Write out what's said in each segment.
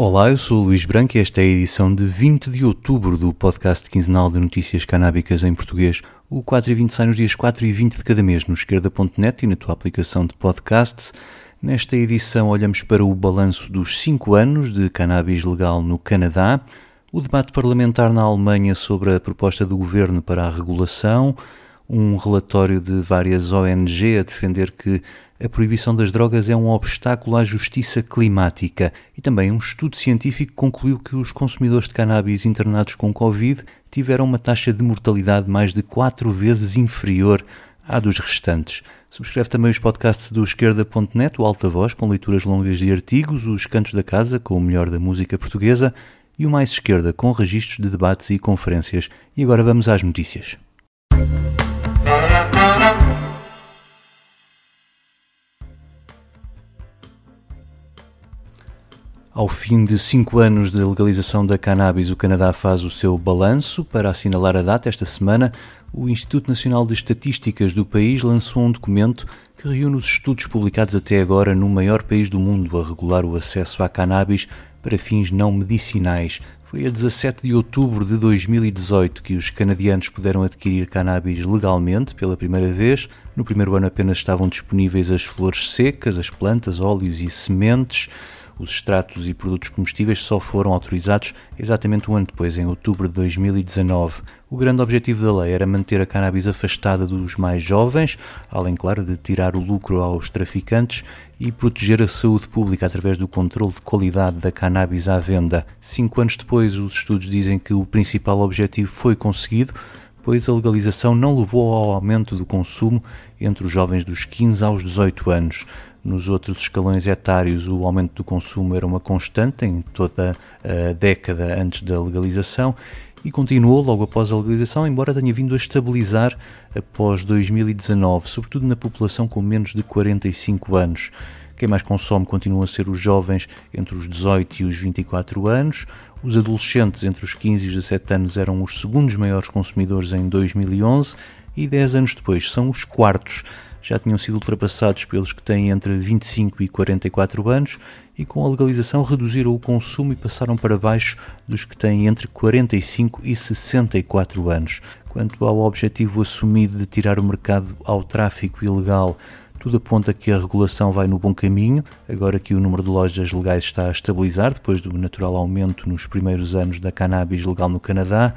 Olá, eu sou o Luís Branco e esta é a edição de 20 de outubro do podcast quinzenal de notícias canábicas em português. O 4 e 20 sai nos dias 4 e 20 de cada mês no esquerda.net e na tua aplicação de podcasts. Nesta edição olhamos para o balanço dos 5 anos de cannabis legal no Canadá, o debate parlamentar na Alemanha sobre a proposta do governo para a regulação, um relatório de várias ONG a defender que a proibição das drogas é um obstáculo à justiça climática e também um estudo científico concluiu que os consumidores de cannabis internados com Covid tiveram uma taxa de mortalidade mais de quatro vezes inferior à dos restantes. Subscreve também os podcasts do esquerda.net, o Alta Voz, com leituras longas de artigos, os Cantos da Casa, com o melhor da música portuguesa, e o Mais Esquerda, com registros de debates e conferências. E agora vamos às notícias. Ao fim de cinco anos de legalização da cannabis, o Canadá faz o seu balanço. Para assinalar a data, esta semana, o Instituto Nacional de Estatísticas do país lançou um documento que reúne os estudos publicados até agora no maior país do mundo a regular o acesso à cannabis para fins não medicinais. Foi a 17 de outubro de 2018 que os canadianos puderam adquirir cannabis legalmente pela primeira vez. No primeiro ano apenas estavam disponíveis as flores secas, as plantas, óleos e sementes. Os extratos e produtos comestíveis só foram autorizados exatamente um ano depois, em outubro de 2019. O grande objetivo da lei era manter a cannabis afastada dos mais jovens, além, claro, de tirar o lucro aos traficantes e proteger a saúde pública através do controle de qualidade da cannabis à venda. Cinco anos depois, os estudos dizem que o principal objetivo foi conseguido, pois a legalização não levou ao aumento do consumo entre os jovens dos 15 aos 18 anos. Nos outros escalões etários, o aumento do consumo era uma constante em toda a década antes da legalização e continuou logo após a legalização, embora tenha vindo a estabilizar após 2019, sobretudo na população com menos de 45 anos. Quem mais consome continuam a ser os jovens entre os 18 e os 24 anos. Os adolescentes entre os 15 e os 17 anos eram os segundos maiores consumidores em 2011 e 10 anos depois são os quartos já tinham sido ultrapassados pelos que têm entre 25 e 44 anos e com a legalização reduziram o consumo e passaram para baixo dos que têm entre 45 e 64 anos. Quanto ao objetivo assumido de tirar o mercado ao tráfico ilegal, tudo aponta que a regulação vai no bom caminho, agora que o número de lojas legais está a estabilizar, depois do natural aumento nos primeiros anos da cannabis legal no Canadá.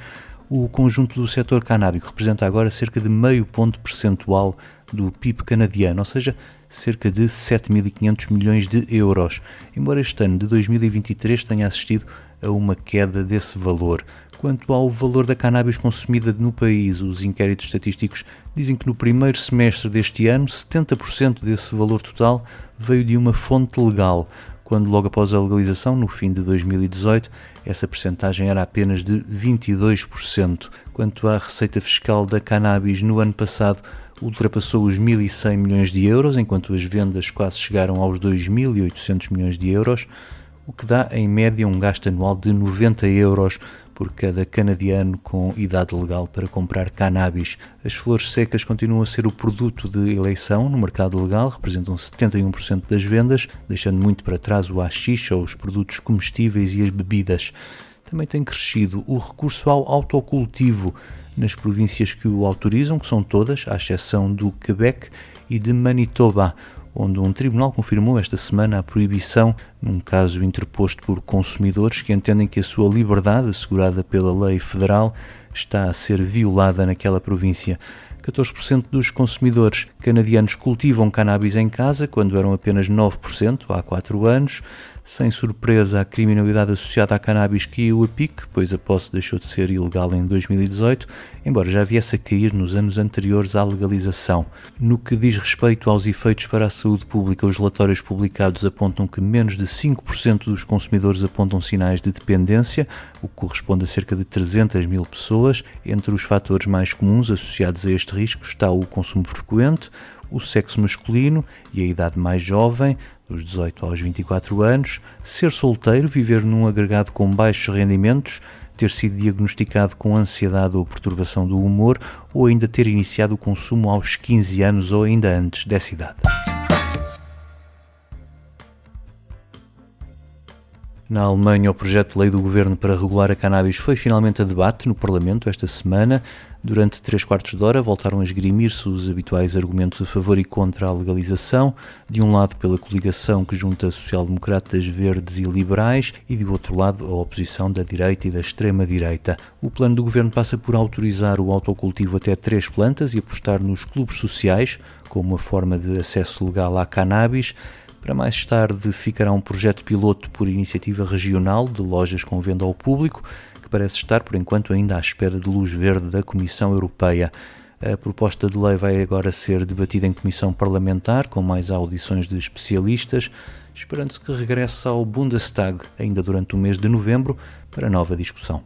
O conjunto do setor canábico representa agora cerca de meio ponto percentual do PIB canadiano, ou seja, cerca de 7.500 milhões de euros, embora este ano de 2023 tenha assistido a uma queda desse valor. Quanto ao valor da cannabis consumida no país, os inquéritos estatísticos dizem que no primeiro semestre deste ano, 70% desse valor total veio de uma fonte legal, quando logo após a legalização, no fim de 2018, essa percentagem era apenas de 22%. Quanto à receita fiscal da cannabis no ano passado, ultrapassou os 1.100 milhões de euros, enquanto as vendas quase chegaram aos 2.800 milhões de euros, o que dá em média um gasto anual de 90 euros por cada canadiano com idade legal para comprar cannabis. As flores secas continuam a ser o produto de eleição no mercado legal, representam 71% das vendas, deixando muito para trás o haxixe ou os produtos comestíveis e as bebidas. Também tem crescido o recurso ao autocultivo, nas províncias que o autorizam, que são todas, à exceção do Quebec e de Manitoba, onde um tribunal confirmou esta semana a proibição, num caso interposto por consumidores que entendem que a sua liberdade, assegurada pela lei federal, está a ser violada naquela província. 14% dos consumidores canadianos cultivam cannabis em casa, quando eram apenas 9% há 4 anos. Sem surpresa, a criminalidade associada à cannabis caiu a pique, pois a posse deixou de ser ilegal em 2018, embora já viesse a cair nos anos anteriores à legalização. No que diz respeito aos efeitos para a saúde pública, os relatórios publicados apontam que menos de 5% dos consumidores apontam sinais de dependência, o que corresponde a cerca de 300 mil pessoas. Entre os fatores mais comuns associados a este risco está o consumo frequente, o sexo masculino e a idade mais jovem, dos 18 aos 24 anos, ser solteiro, viver num agregado com baixos rendimentos, ter sido diagnosticado com ansiedade ou perturbação do humor ou ainda ter iniciado o consumo aos 15 anos ou ainda antes dessa idade. Na Alemanha, o projeto de lei do governo para regular a cannabis foi finalmente a debate no Parlamento esta semana. Durante três quartos de hora voltaram a esgrimir-se os habituais argumentos a favor e contra a legalização, de um lado pela coligação que junta social-democratas, verdes e liberais, e do outro lado a oposição da direita e da extrema-direita. O plano do governo passa por autorizar o autocultivo até três plantas e apostar nos clubes sociais como uma forma de acesso legal à cannabis. Para mais tarde ficará um projeto piloto por iniciativa regional de lojas com venda ao público, que parece estar por enquanto ainda à espera de luz verde da Comissão Europeia. A proposta de lei vai agora ser debatida em comissão parlamentar, com mais audições de especialistas, esperando-se que regresse ao Bundestag ainda durante o mês de novembro para nova discussão.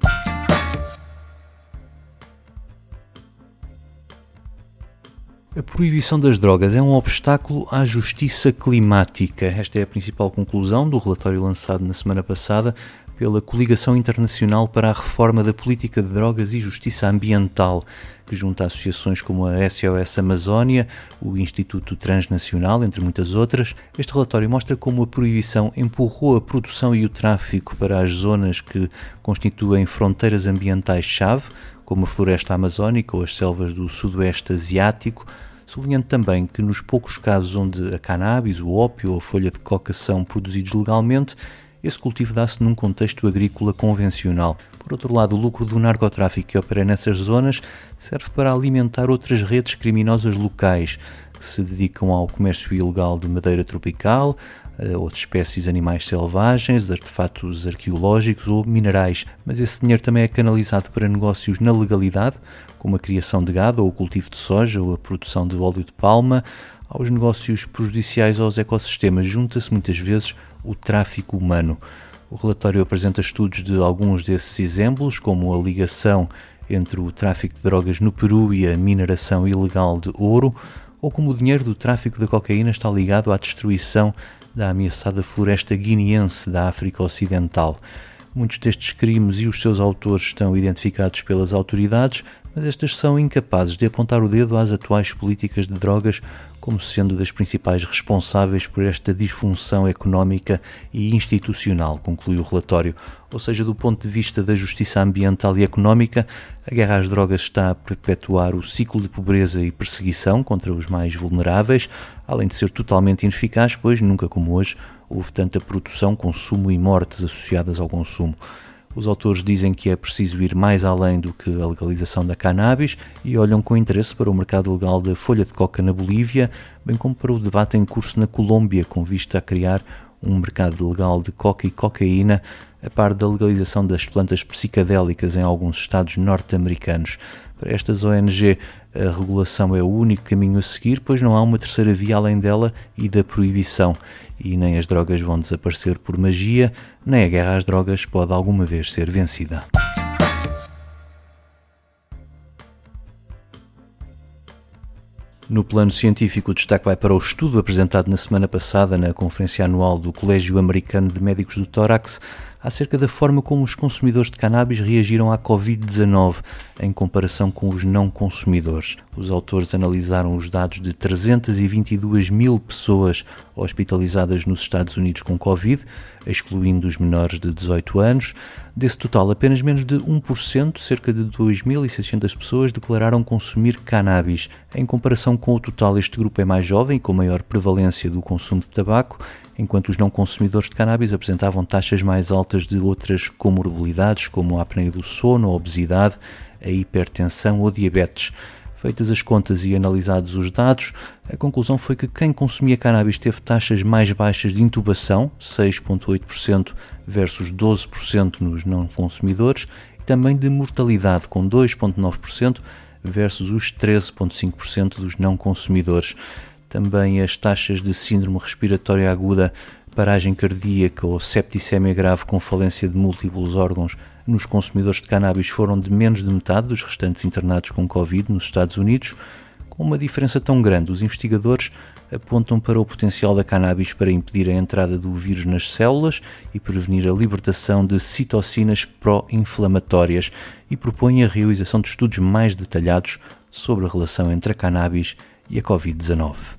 A proibição das drogas é um obstáculo à justiça climática. Esta é a principal conclusão do relatório lançado na semana passada pela Coligação Internacional para a Reforma da Política de Drogas e Justiça Ambiental, que junta associações como a SOS Amazónia, o Instituto Transnacional, entre muitas outras. Este relatório mostra como a proibição empurrou a produção e o tráfico para as zonas que constituem fronteiras ambientais-chave, como a floresta amazónica ou as selvas do sudoeste asiático, sublinhando também que nos poucos casos onde a cannabis, o ópio ou a folha de coca são produzidos legalmente, esse cultivo dá-se num contexto agrícola convencional. Por outro lado, o lucro do narcotráfico que opera nessas zonas serve para alimentar outras redes criminosas locais que se dedicam ao comércio ilegal de madeira tropical, outras espécies animais selvagens, artefatos arqueológicos ou minerais, mas esse dinheiro também é canalizado para negócios na legalidade, como a criação de gado ou o cultivo de soja ou a produção de óleo de palma, aos negócios prejudiciais aos ecossistemas junta-se muitas vezes o tráfico humano. O relatório apresenta estudos de alguns desses exemplos, como a ligação entre o tráfico de drogas no Peru e a mineração ilegal de ouro, ou como o dinheiro do tráfico da cocaína está ligado à destruição da ameaçada floresta guineense da África Ocidental. Muitos destes crimes e os seus autores estão identificados pelas autoridades, mas estas são incapazes de apontar o dedo às atuais políticas de drogas como sendo das principais responsáveis por esta disfunção económica e institucional, conclui o relatório. Ou seja, do ponto de vista da justiça ambiental e económica, a guerra às drogas está a perpetuar o ciclo de pobreza e perseguição contra os mais vulneráveis, além de ser totalmente ineficaz, pois nunca como hoje houve tanta produção, consumo e mortes associadas ao consumo. Os autores dizem que é preciso ir mais além do que a legalização da cannabis e olham com interesse para o mercado legal da folha de coca na Bolívia, bem como para o debate em curso na Colômbia, com vista a criar um mercado legal de coca e cocaína, a par da legalização das plantas psicadélicas em alguns estados norte-americanos. Para estas ONG, a regulação é o único caminho a seguir, pois não há uma terceira via além dela e da proibição. E nem as drogas vão desaparecer por magia, nem a guerra às drogas pode alguma vez ser vencida. No plano científico, o destaque vai para o estudo apresentado na semana passada na Conferência Anual do Colégio Americano de Médicos do Tórax acerca da forma como os consumidores de cannabis reagiram à Covid-19 em comparação com os não consumidores. Os autores analisaram os dados de 322 mil pessoas hospitalizadas nos Estados Unidos com Covid, excluindo os menores de 18 anos. Desse total, apenas menos de 1%, cerca de 2.600 pessoas, declararam consumir cannabis. Em comparação com o total, este grupo é mais jovem, com maior prevalência do consumo de tabaco enquanto os não consumidores de cannabis apresentavam taxas mais altas de outras comorbilidades, como a apneia do sono, a obesidade, a hipertensão ou diabetes. Feitas as contas e analisados os dados, a conclusão foi que quem consumia cannabis teve taxas mais baixas de intubação, 6,8% versus 12% nos não consumidores, e também de mortalidade, com 2,9% versus os 13,5% dos não consumidores também as taxas de síndrome respiratória aguda, paragem cardíaca ou septicemia grave com falência de múltiplos órgãos nos consumidores de cannabis foram de menos de metade dos restantes internados com Covid nos Estados Unidos. Com uma diferença tão grande, os investigadores apontam para o potencial da cannabis para impedir a entrada do vírus nas células e prevenir a libertação de citocinas pró-inflamatórias e propõem a realização de estudos mais detalhados sobre a relação entre a cannabis e a Covid-19.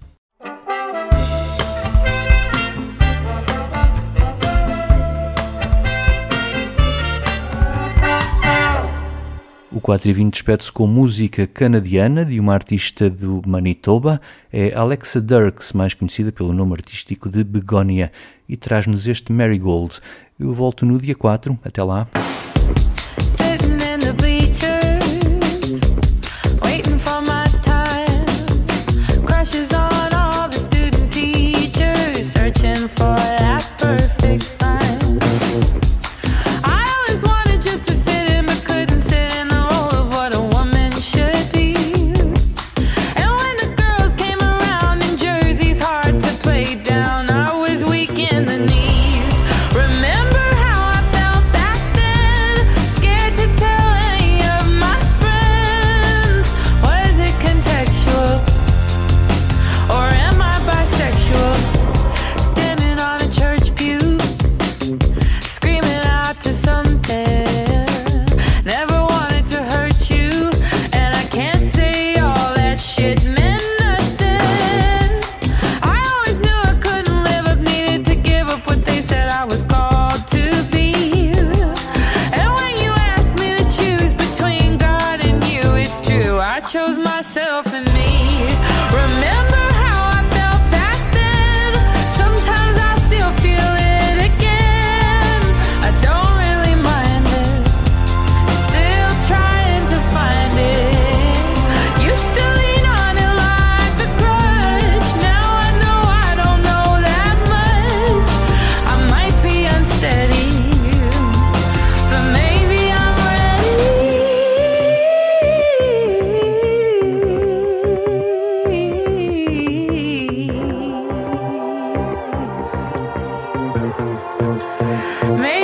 4 e 20 despede-se com música canadiana de uma artista do Manitoba, é Alexa Dirks, mais conhecida pelo nome artístico de Begonia, e traz-nos este Marigold. Eu volto no dia 4, até lá.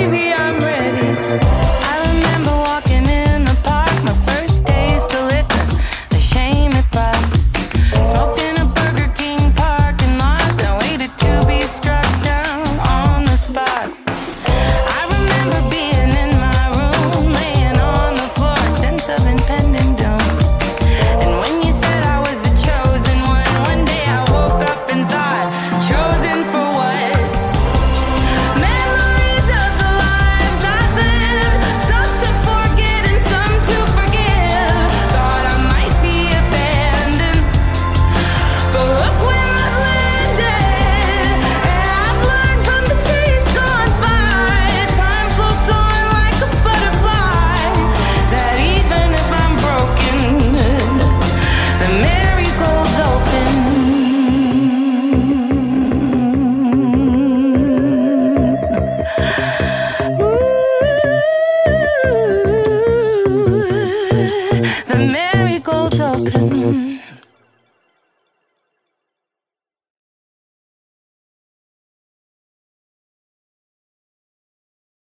baby, I'm ready.